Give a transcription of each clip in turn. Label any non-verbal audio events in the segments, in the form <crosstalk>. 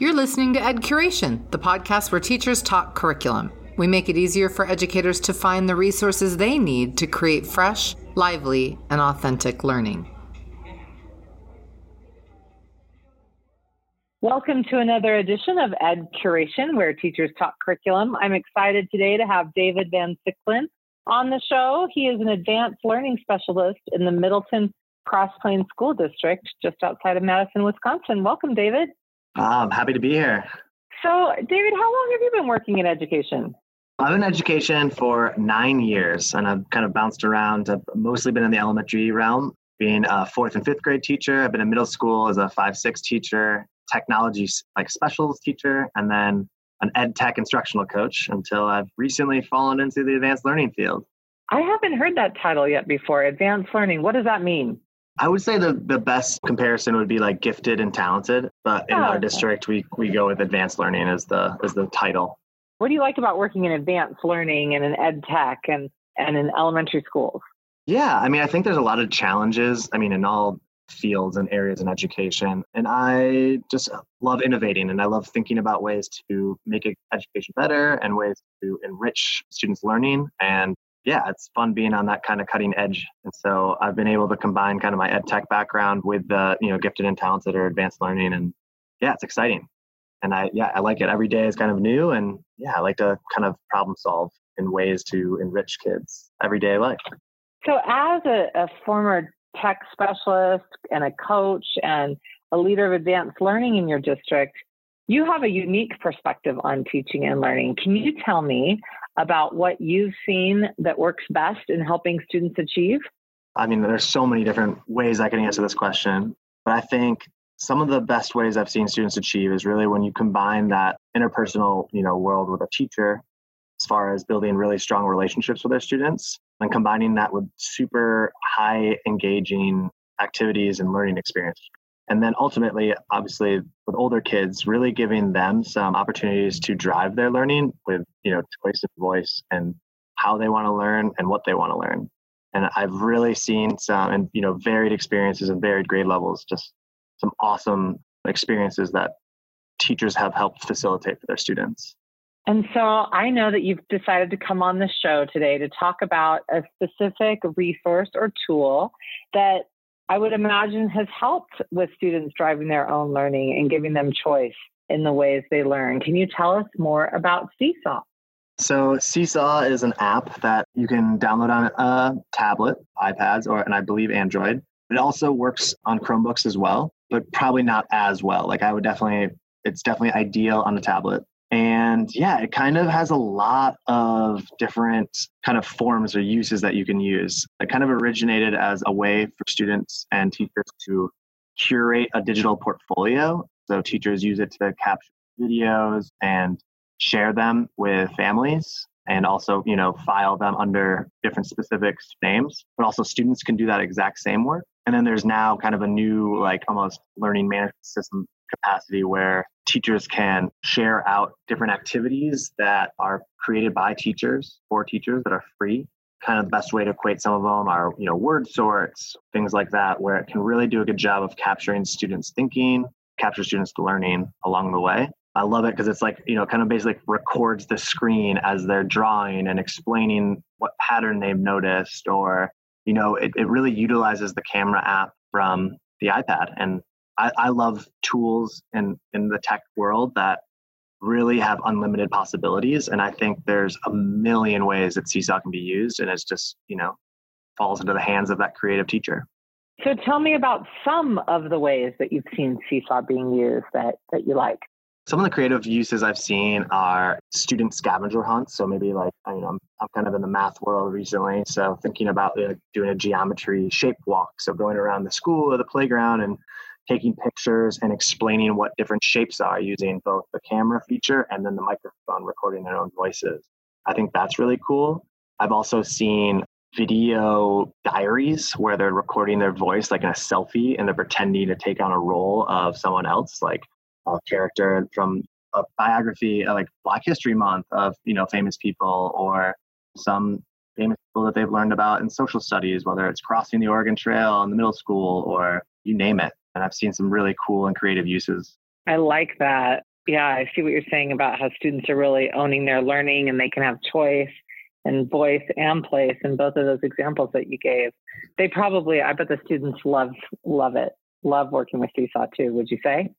You're listening to Ed Curation, the podcast where teachers talk curriculum. We make it easier for educators to find the resources they need to create fresh, lively, and authentic learning. Welcome to another edition of Ed Curation, where teachers talk curriculum. I'm excited today to have David Van Siclen on the show. He is an advanced learning specialist in the Middleton Cross Plains School District, just outside of Madison, Wisconsin. Welcome, David. I'm happy to be here. So, David, how long have you been working in education? I've been in education for nine years, and I've kind of bounced around. I've mostly been in the elementary realm, being a fourth and fifth grade teacher. I've been in middle school as a five six teacher, technology like specials teacher, and then an ed tech instructional coach until I've recently fallen into the advanced learning field. I haven't heard that title yet before. Advanced learning. What does that mean? I would say the, the best comparison would be like gifted and talented, but in oh, our okay. district we, we go with advanced learning as the as the title. What do you like about working in advanced learning and in ed tech and, and in elementary schools? Yeah, I mean I think there's a lot of challenges. I mean in all fields and areas in education. And I just love innovating and I love thinking about ways to make education better and ways to enrich students' learning. And yeah, it's fun being on that kind of cutting edge. And so I've been able to combine kind of my ed tech background with the, you know, gifted and talented or advanced learning. And yeah, it's exciting. And I, yeah, I like it. Every day is kind of new. And yeah, I like to kind of problem solve in ways to enrich kids' everyday life. So, as a, a former tech specialist and a coach and a leader of advanced learning in your district, you have a unique perspective on teaching and learning. Can you tell me about what you've seen that works best in helping students achieve? I mean, there's so many different ways I can answer this question, but I think some of the best ways I've seen students achieve is really when you combine that interpersonal, you know, world with a teacher as far as building really strong relationships with their students and combining that with super high engaging activities and learning experiences. And then ultimately, obviously, with older kids, really giving them some opportunities to drive their learning with, you know, choice of voice and how they want to learn and what they want to learn. And I've really seen some, and you know, varied experiences and varied grade levels, just some awesome experiences that teachers have helped facilitate for their students. And so I know that you've decided to come on the show today to talk about a specific resource or tool that I would imagine has helped with students driving their own learning and giving them choice in the ways they learn. Can you tell us more about Seesaw? So Seesaw is an app that you can download on a tablet, iPads, or and I believe Android. It also works on Chromebooks as well, but probably not as well. Like I would definitely, it's definitely ideal on a tablet. And yeah, it kind of has a lot of different kind of forms or uses that you can use. It kind of originated as a way for students and teachers to curate a digital portfolio. So teachers use it to capture videos and share them with families and also, you know, file them under different specific names. But also students can do that exact same work. And then there's now kind of a new like almost learning management system capacity where teachers can share out different activities that are created by teachers for teachers that are free kind of the best way to equate some of them are you know word sorts things like that where it can really do a good job of capturing students thinking capture students learning along the way i love it because it's like you know kind of basically records the screen as they're drawing and explaining what pattern they've noticed or you know it, it really utilizes the camera app from the ipad and I, I love tools in in the tech world that really have unlimited possibilities. And I think there's a million ways that Seesaw can be used, and it's just you know falls into the hands of that creative teacher. So tell me about some of the ways that you've seen Seesaw being used that that you like. Some of the creative uses I've seen are student scavenger hunts. So maybe like I mean I'm I'm kind of in the math world recently, so thinking about like, doing a geometry shape walk. So going around the school or the playground and taking pictures and explaining what different shapes are using both the camera feature and then the microphone recording their own voices. I think that's really cool. I've also seen video diaries where they're recording their voice like in a selfie and they're pretending to take on a role of someone else, like a character from a biography uh, like Black History Month of you know famous people or some famous people that they've learned about in social studies, whether it's crossing the Oregon Trail in the middle school or you name it. And I've seen some really cool and creative uses. I like that. Yeah, I see what you're saying about how students are really owning their learning and they can have choice and voice and place in both of those examples that you gave. They probably, I bet the students love love it, love working with Seesaw too. Would you say?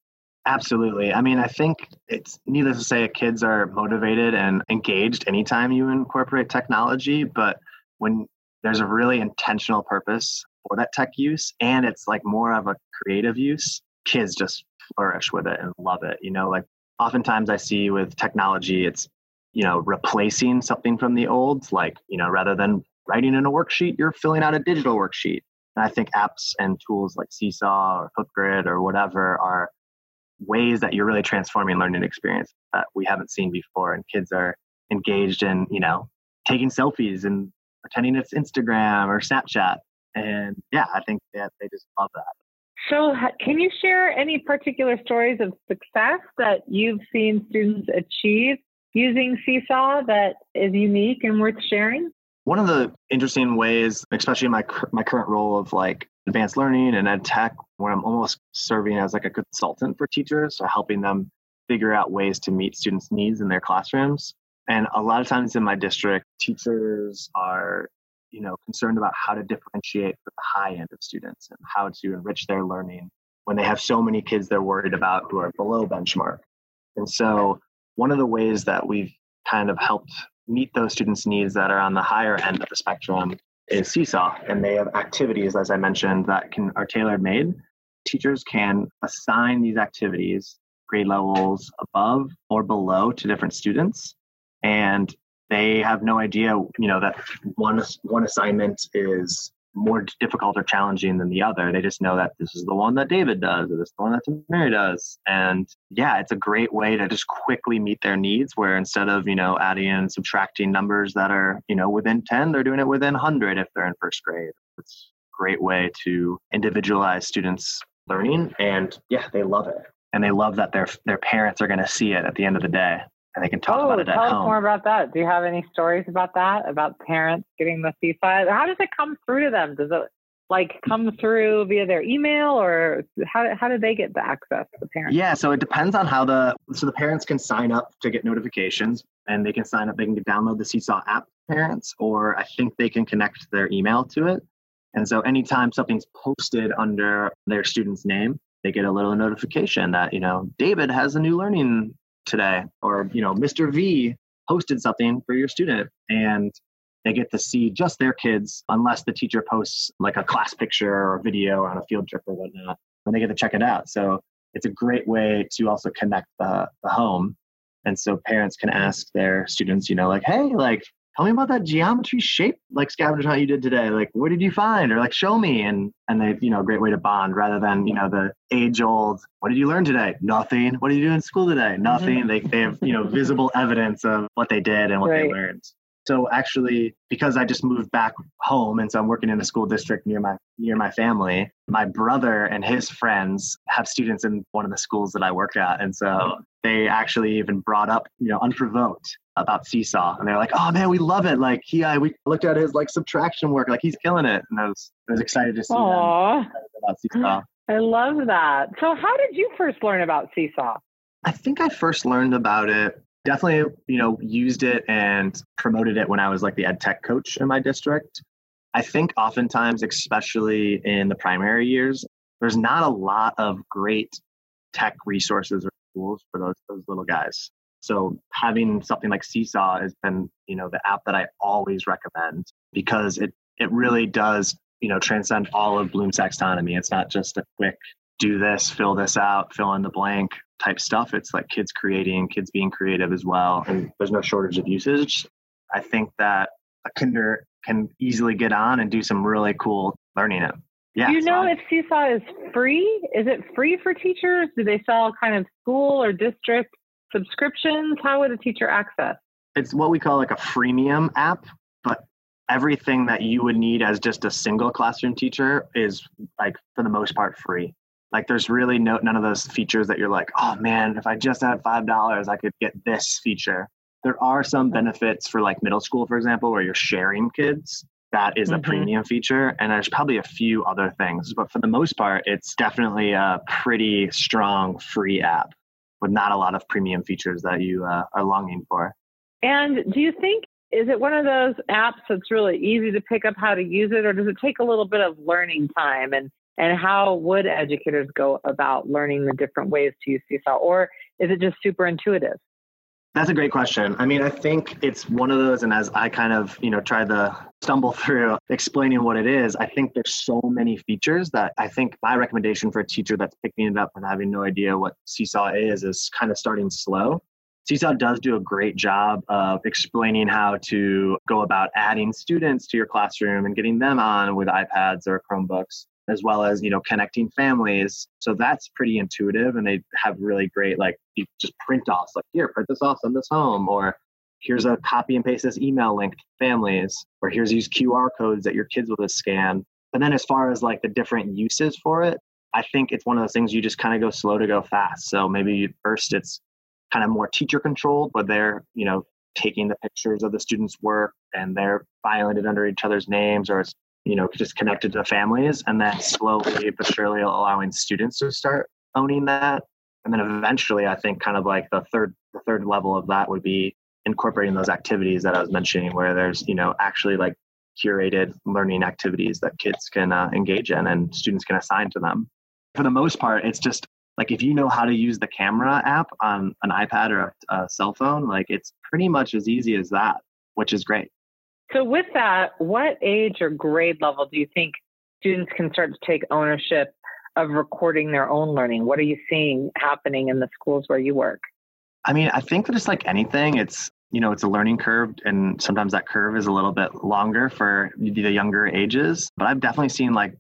Absolutely. I mean, I think it's needless to say, kids are motivated and engaged anytime you incorporate technology. But when there's a really intentional purpose for that tech use and it's like more of a creative use, kids just flourish with it and love it. You know, like oftentimes I see with technology, it's, you know, replacing something from the old, like, you know, rather than writing in a worksheet, you're filling out a digital worksheet. And I think apps and tools like Seesaw or Flipgrid or whatever are ways that you're really transforming learning experience that we haven't seen before. And kids are engaged in, you know, taking selfies and pretending it's Instagram or Snapchat. And yeah, I think that they just love that. So, can you share any particular stories of success that you've seen students achieve using Seesaw that is unique and worth sharing? One of the interesting ways, especially in my my current role of like advanced learning and ed tech, where I'm almost serving as like a consultant for teachers, so helping them figure out ways to meet students' needs in their classrooms. And a lot of times in my district, teachers are, you know, concerned about how to differentiate for the high end of students and how to enrich their learning when they have so many kids they're worried about who are below benchmark. And so one of the ways that we've kind of helped meet those students' needs that are on the higher end of the spectrum is Seesaw. And they have activities, as I mentioned, that can are tailor made. Teachers can assign these activities grade levels above or below to different students and they have no idea, you know, that one one assignment is more difficult or challenging than the other. They just know that this is the one that David does, or this is the one that Mary does. And yeah, it's a great way to just quickly meet their needs where instead of, you know, adding and subtracting numbers that are, you know, within 10, they're doing it within 100 if they're in first grade. It's a great way to individualize students' learning. And yeah, they love it. And they love that their their parents are going to see it at the end of the day and they can talk oh, about it at tell home. us more about that. Do you have any stories about that? About parents getting the Seesaw? How does it come through to them? Does it like come through via their email, or how how do they get the access? The parents? Yeah, so it depends on how the so the parents can sign up to get notifications, and they can sign up. They can download the Seesaw app, parents, or I think they can connect their email to it. And so anytime something's posted under their student's name, they get a little notification that you know David has a new learning today or you know mr v posted something for your student and they get to see just their kids unless the teacher posts like a class picture or a video on a field trip or whatnot and they get to check it out. So it's a great way to also connect the, the home. And so parents can ask their students you know like hey like tell me about that geometry shape like scavenger hunt you did today. Like what did you find? Or like show me. And and they you know a great way to bond rather than you know the age old what did you learn today? Nothing. What did you do in school today? Nothing. Mm-hmm. they, they have you know visible evidence of what they did and what right. they learned. So actually because i just moved back home and so i'm working in a school district near my near my family my brother and his friends have students in one of the schools that i work at. And so they actually even brought up you know unprovoked about Seesaw, and they're like, "Oh man, we love it! Like he, I, we looked at his like subtraction work, like he's killing it." And I was, I was excited to see Aww. them about Seesaw. <gasps> I love that. So, how did you first learn about Seesaw? I think I first learned about it. Definitely, you know, used it and promoted it when I was like the ed tech coach in my district. I think oftentimes, especially in the primary years, there's not a lot of great tech resources or tools for those those little guys. So having something like Seesaw has been, you know, the app that I always recommend because it it really does, you know, transcend all of Bloom's taxonomy. It's not just a quick do this, fill this out, fill in the blank type stuff. It's like kids creating, kids being creative as well. And there's no shortage of usage. I think that a kinder can easily get on and do some really cool learning it. Yeah, do you know if Seesaw is free? Is it free for teachers? Do they sell kind of school or district subscriptions? How would a teacher access? It's what we call like a freemium app, but everything that you would need as just a single classroom teacher is like for the most part free. Like there's really no none of those features that you're like, oh man, if I just had five dollars, I could get this feature. There are some benefits for like middle school, for example, where you're sharing kids. that is a mm-hmm. premium feature. And there's probably a few other things, but for the most part, it's definitely a pretty strong free app with not a lot of premium features that you uh, are longing for. And do you think is it one of those apps that's really easy to pick up how to use it, or does it take a little bit of learning time? And and how would educators go about learning the different ways to use Seesaw, or is it just super intuitive? That's a great question. I mean, I think it's one of those, and as I kind of, you know, try to stumble <laughs> through explaining what it is, I think there's so many features that I think my recommendation for a teacher that's picking it up and having no idea what Seesaw is is kind of starting slow. Seesaw does do a great job of explaining how to go about adding students to your classroom and getting them on with iPads or Chromebooks as well as you know connecting families. So that's pretty intuitive and they have really great like you just print offs like here print this off send this home or here's a copy and paste this email link to families or here's these qr codes that your kids will just scan. But then as far as like the different uses for it i think it's one of those things you just kind of go slow to go fast. So maybe first it's kind of more teacher controlled but they're you know taking the pictures of the students work and they're filing it under each other's names or it's you know, just connected to families and then slowly but surely allowing students to start owning that. And then eventually I think kind of like the third the third level of that would be incorporating those activities that I was mentioning where there's, you know, actually like curated learning activities that kids can uh, engage in and students can assign to them. For the most part, it's just like if you know how to use the camera app on an iPad or a, a cell phone, like it's pretty much as easy as that, which is great. So, with that, what age or grade level do you think students can start to take ownership of recording their own learning? What are you seeing happening in the schools where you work? I mean, I think that it's like anything, it's you know, it's a learning curve, and sometimes that curve is a little bit longer for the younger ages. But I've definitely seen like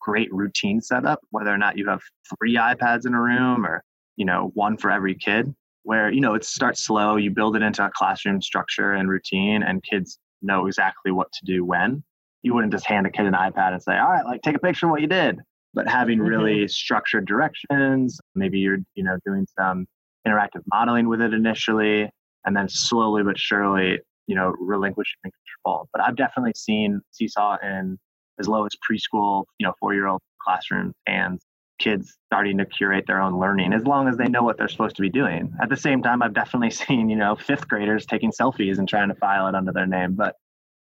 great routine setup, whether or not you have three iPads in a room or you know one for every kid. Where you know it starts slow, you build it into a classroom structure and routine, and kids know exactly what to do when. You wouldn't just hand a kid an iPad and say, all right, like take a picture of what you did. But having mm-hmm. really mm-hmm. structured directions, maybe you're, you know, doing some interactive modeling with it initially, and then slowly but surely, you know, relinquishing control. But I've definitely seen Seesaw in as low as preschool, you know, four year old classrooms and kids starting to curate their own learning as long as they know what they're supposed to be doing. At the same time, I've definitely <laughs> seen, you know, fifth graders taking selfies and trying to file it under their name. But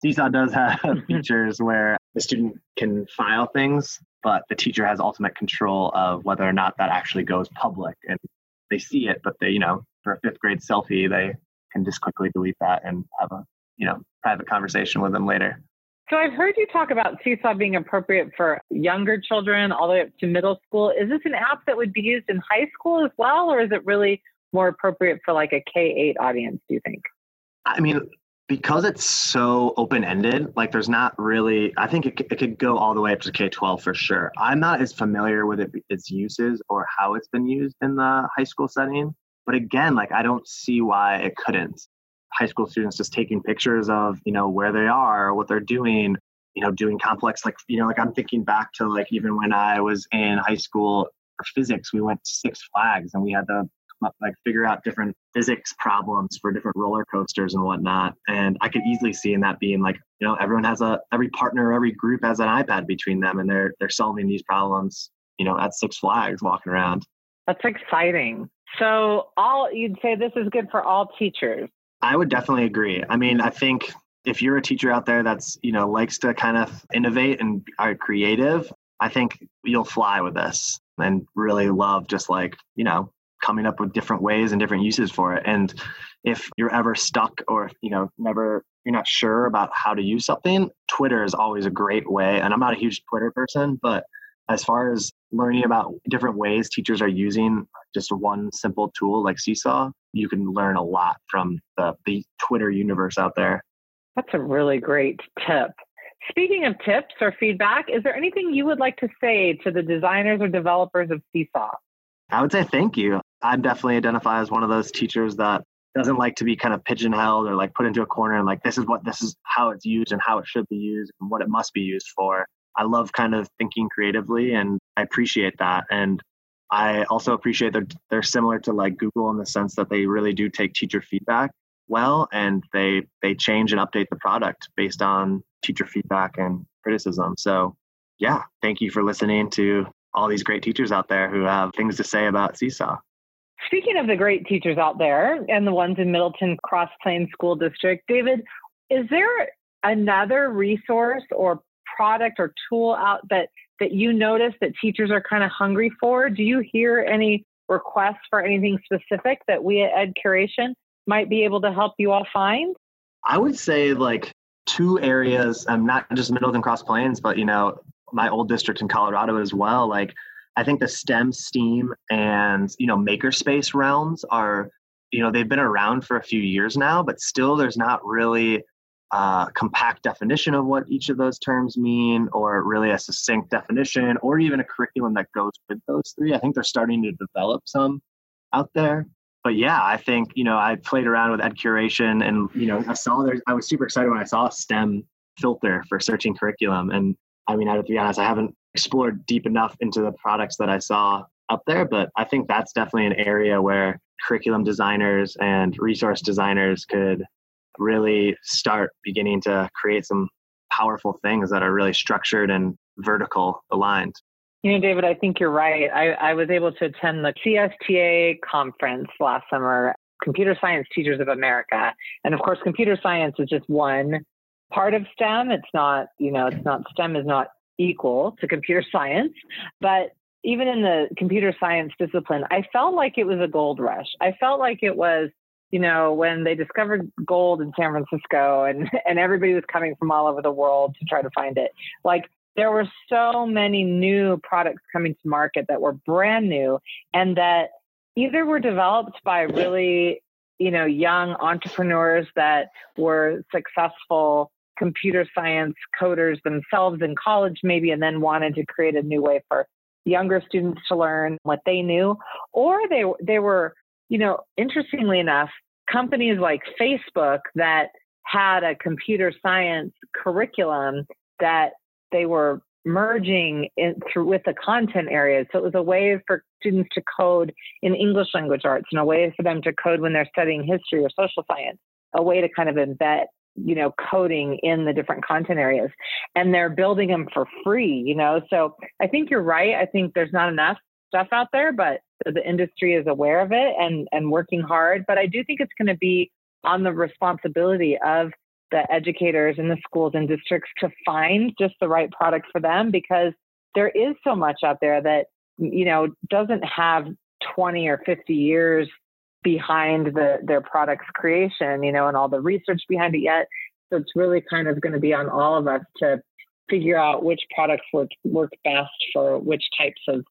Seesaw does have <laughs> <laughs> features where the student can file things, but the teacher has ultimate control of whether or not that actually goes public. And they see it, but they, you know, for a fifth grade selfie, they can just quickly delete that and have a, you know, private conversation with them later. So I've heard you talk about Seesaw being appropriate for younger children all the way up to middle school. Is this an app that would be used in high school as well, or is it really more appropriate for like a K 8 audience, do you think? I mean, because it's so open ended, like there's not really, I think it, it could go all the way up to K 12 for sure. I'm not as familiar with it, its uses or how it's been used in the high school setting. But again, like I don't see why it couldn't high school students just taking pictures of you know where they are what they're doing you know doing complex like you know like i'm thinking back to like even when i was in high school for physics we went to six flags and we had to like figure out different physics problems for different roller coasters and whatnot. And i could easily see in that being like you know everyone has a every partner every group has an ipad between them and they're they're solving these problems you know at six flags walking around. That's exciting. So all you'd say this is good for all teachers I would definitely agree. I mean, I think if you're a teacher out there that's, you know, likes to kind of innovate and are creative, I think you'll fly with this and really love just like, you know, coming up with different ways and different uses for it. And if you're ever stuck or, you know, never you're not sure about how to use something, Twitter is always a great way. And I'm not a huge Twitter person, but as far as learning about different ways teachers are using just one simple tool like Seesaw, you can learn a lot from the, the Twitter universe out there. That's a really great tip. Speaking of tips or feedback, is there anything you would like to say to the designers or developers of Seesaw? I would say thank you. I definitely identify as one of those teachers that doesn't like to be kind of pigeonholed or like put into a corner and like this is what this is how it's used and how it should be used and what it must be used for. I love kind of thinking creatively and I appreciate that. And I also appreciate that they're similar to like Google in the sense that they really do take teacher feedback. well and they they change and update the product based on teacher feedback and criticism. So yeah, thank you for listening to all these great teachers out there who have things to say about Seesaw. Speaking of the great teachers out there and the ones in Middleton Cross Plains School District, David, is there another resource or product or tool out that that you notice that teachers are kind of hungry for? Do you hear any requests for anything specific that we at Ed Curation might be able to help you all find? I would say like two areas, um, not just Middleton Cross Plains, but you know, my old district in Colorado as well. Like I think the STEM, STEAM, and you know, makerspace realms are, you know, they've been around for a few years now, but still there's not really a compact definition of what each of those terms mean, or really a succinct definition, or even a curriculum that goes with those three. I think they're starting to develop some out there. But yeah, I think you know I played around with Ed Curation, and you know I saw there. I was super excited when I saw a STEM filter for searching curriculum, and I mean, I have to be honest, I haven't explored deep enough into the products that I saw up there, but I think that's definitely an area where curriculum designers and resource designers could really start beginning to create some powerful things that are really structured and vertical aligned. You know, David, I think you're right. I, I was able to attend the CSTA conference last summer, Computer Science Teachers of America. And of course, computer science is just one part of STEM. It's not, you know, it's not, STEM is not equal to computer <laughs> science. But even in the computer science discipline, I felt like it was a gold rush. I felt like it was you know, when they discovered gold in San Francisco and, <laughs> and everybody was coming from all over the world to try to find it. Like there were so many new products coming to market that were brand new and that either were developed by really, you know, young entrepreneurs that were successful computer science coders themselves in college maybe and then wanted to create a new way for younger students to learn what they knew or they they were you know interestingly enough companies like Facebook that had a computer science curriculum that they were merging in, through with the content areas. So it was a way for students to code in English language arts and a way for them to code when they're studying history or social science, a way to kind of embed you know coding in the different content areas. And they're building them for free you know? So i think you're right. I think there's not enough stuff out there but the industry is aware of it and and working hard. But i do think it's going to be on the responsibility of the educators in the schools and districts to find just the right product for them because there is so much out there that you know doesn't have 20 or 50 years behind the their product's creation you know and all the research behind it yet. So it's really kind of going to be on all of us to figure out which products work work best for which types of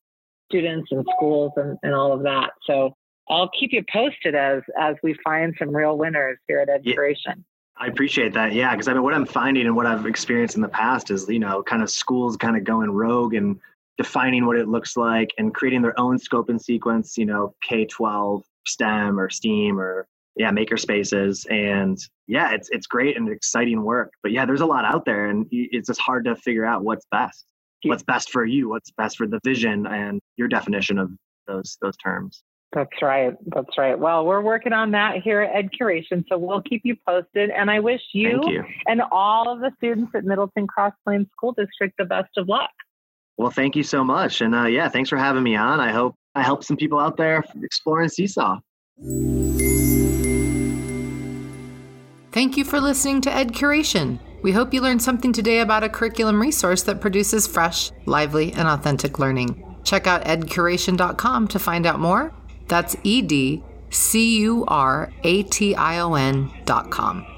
students and schools and, and all of that. So I'll keep you posted as as we find some real winners here at Ed Curation. Yeah. I appreciate that. Yeah, because I mean, what I'm finding and what I've experienced in the past is, you know, kind of schools kind of going rogue and defining what it looks like and creating their own scope and sequence. You know, K-12 STEM or STEAM or yeah, maker spaces, and yeah, it's it's great and exciting work. But yeah, there's a lot out there, and it's just hard to figure out what's best what's best for you, what's best for the vision and your definition of those those terms. That's right. That's right. Well, we're working on that here at Ed Curation, so we'll keep you posted. And I wish you, you. and all of the students at Middleton Cross Plains School District the best of luck. Well, thank you so much, and uh, yeah, thanks for having me on. I hope I help some people out there exploring Seesaw. Thank you for listening to Ed Curation. We hope you learned something today about a curriculum resource that produces fresh, lively, and authentic learning. Check out edcuration.com to find out more. That's E D C U R A T I O N.com.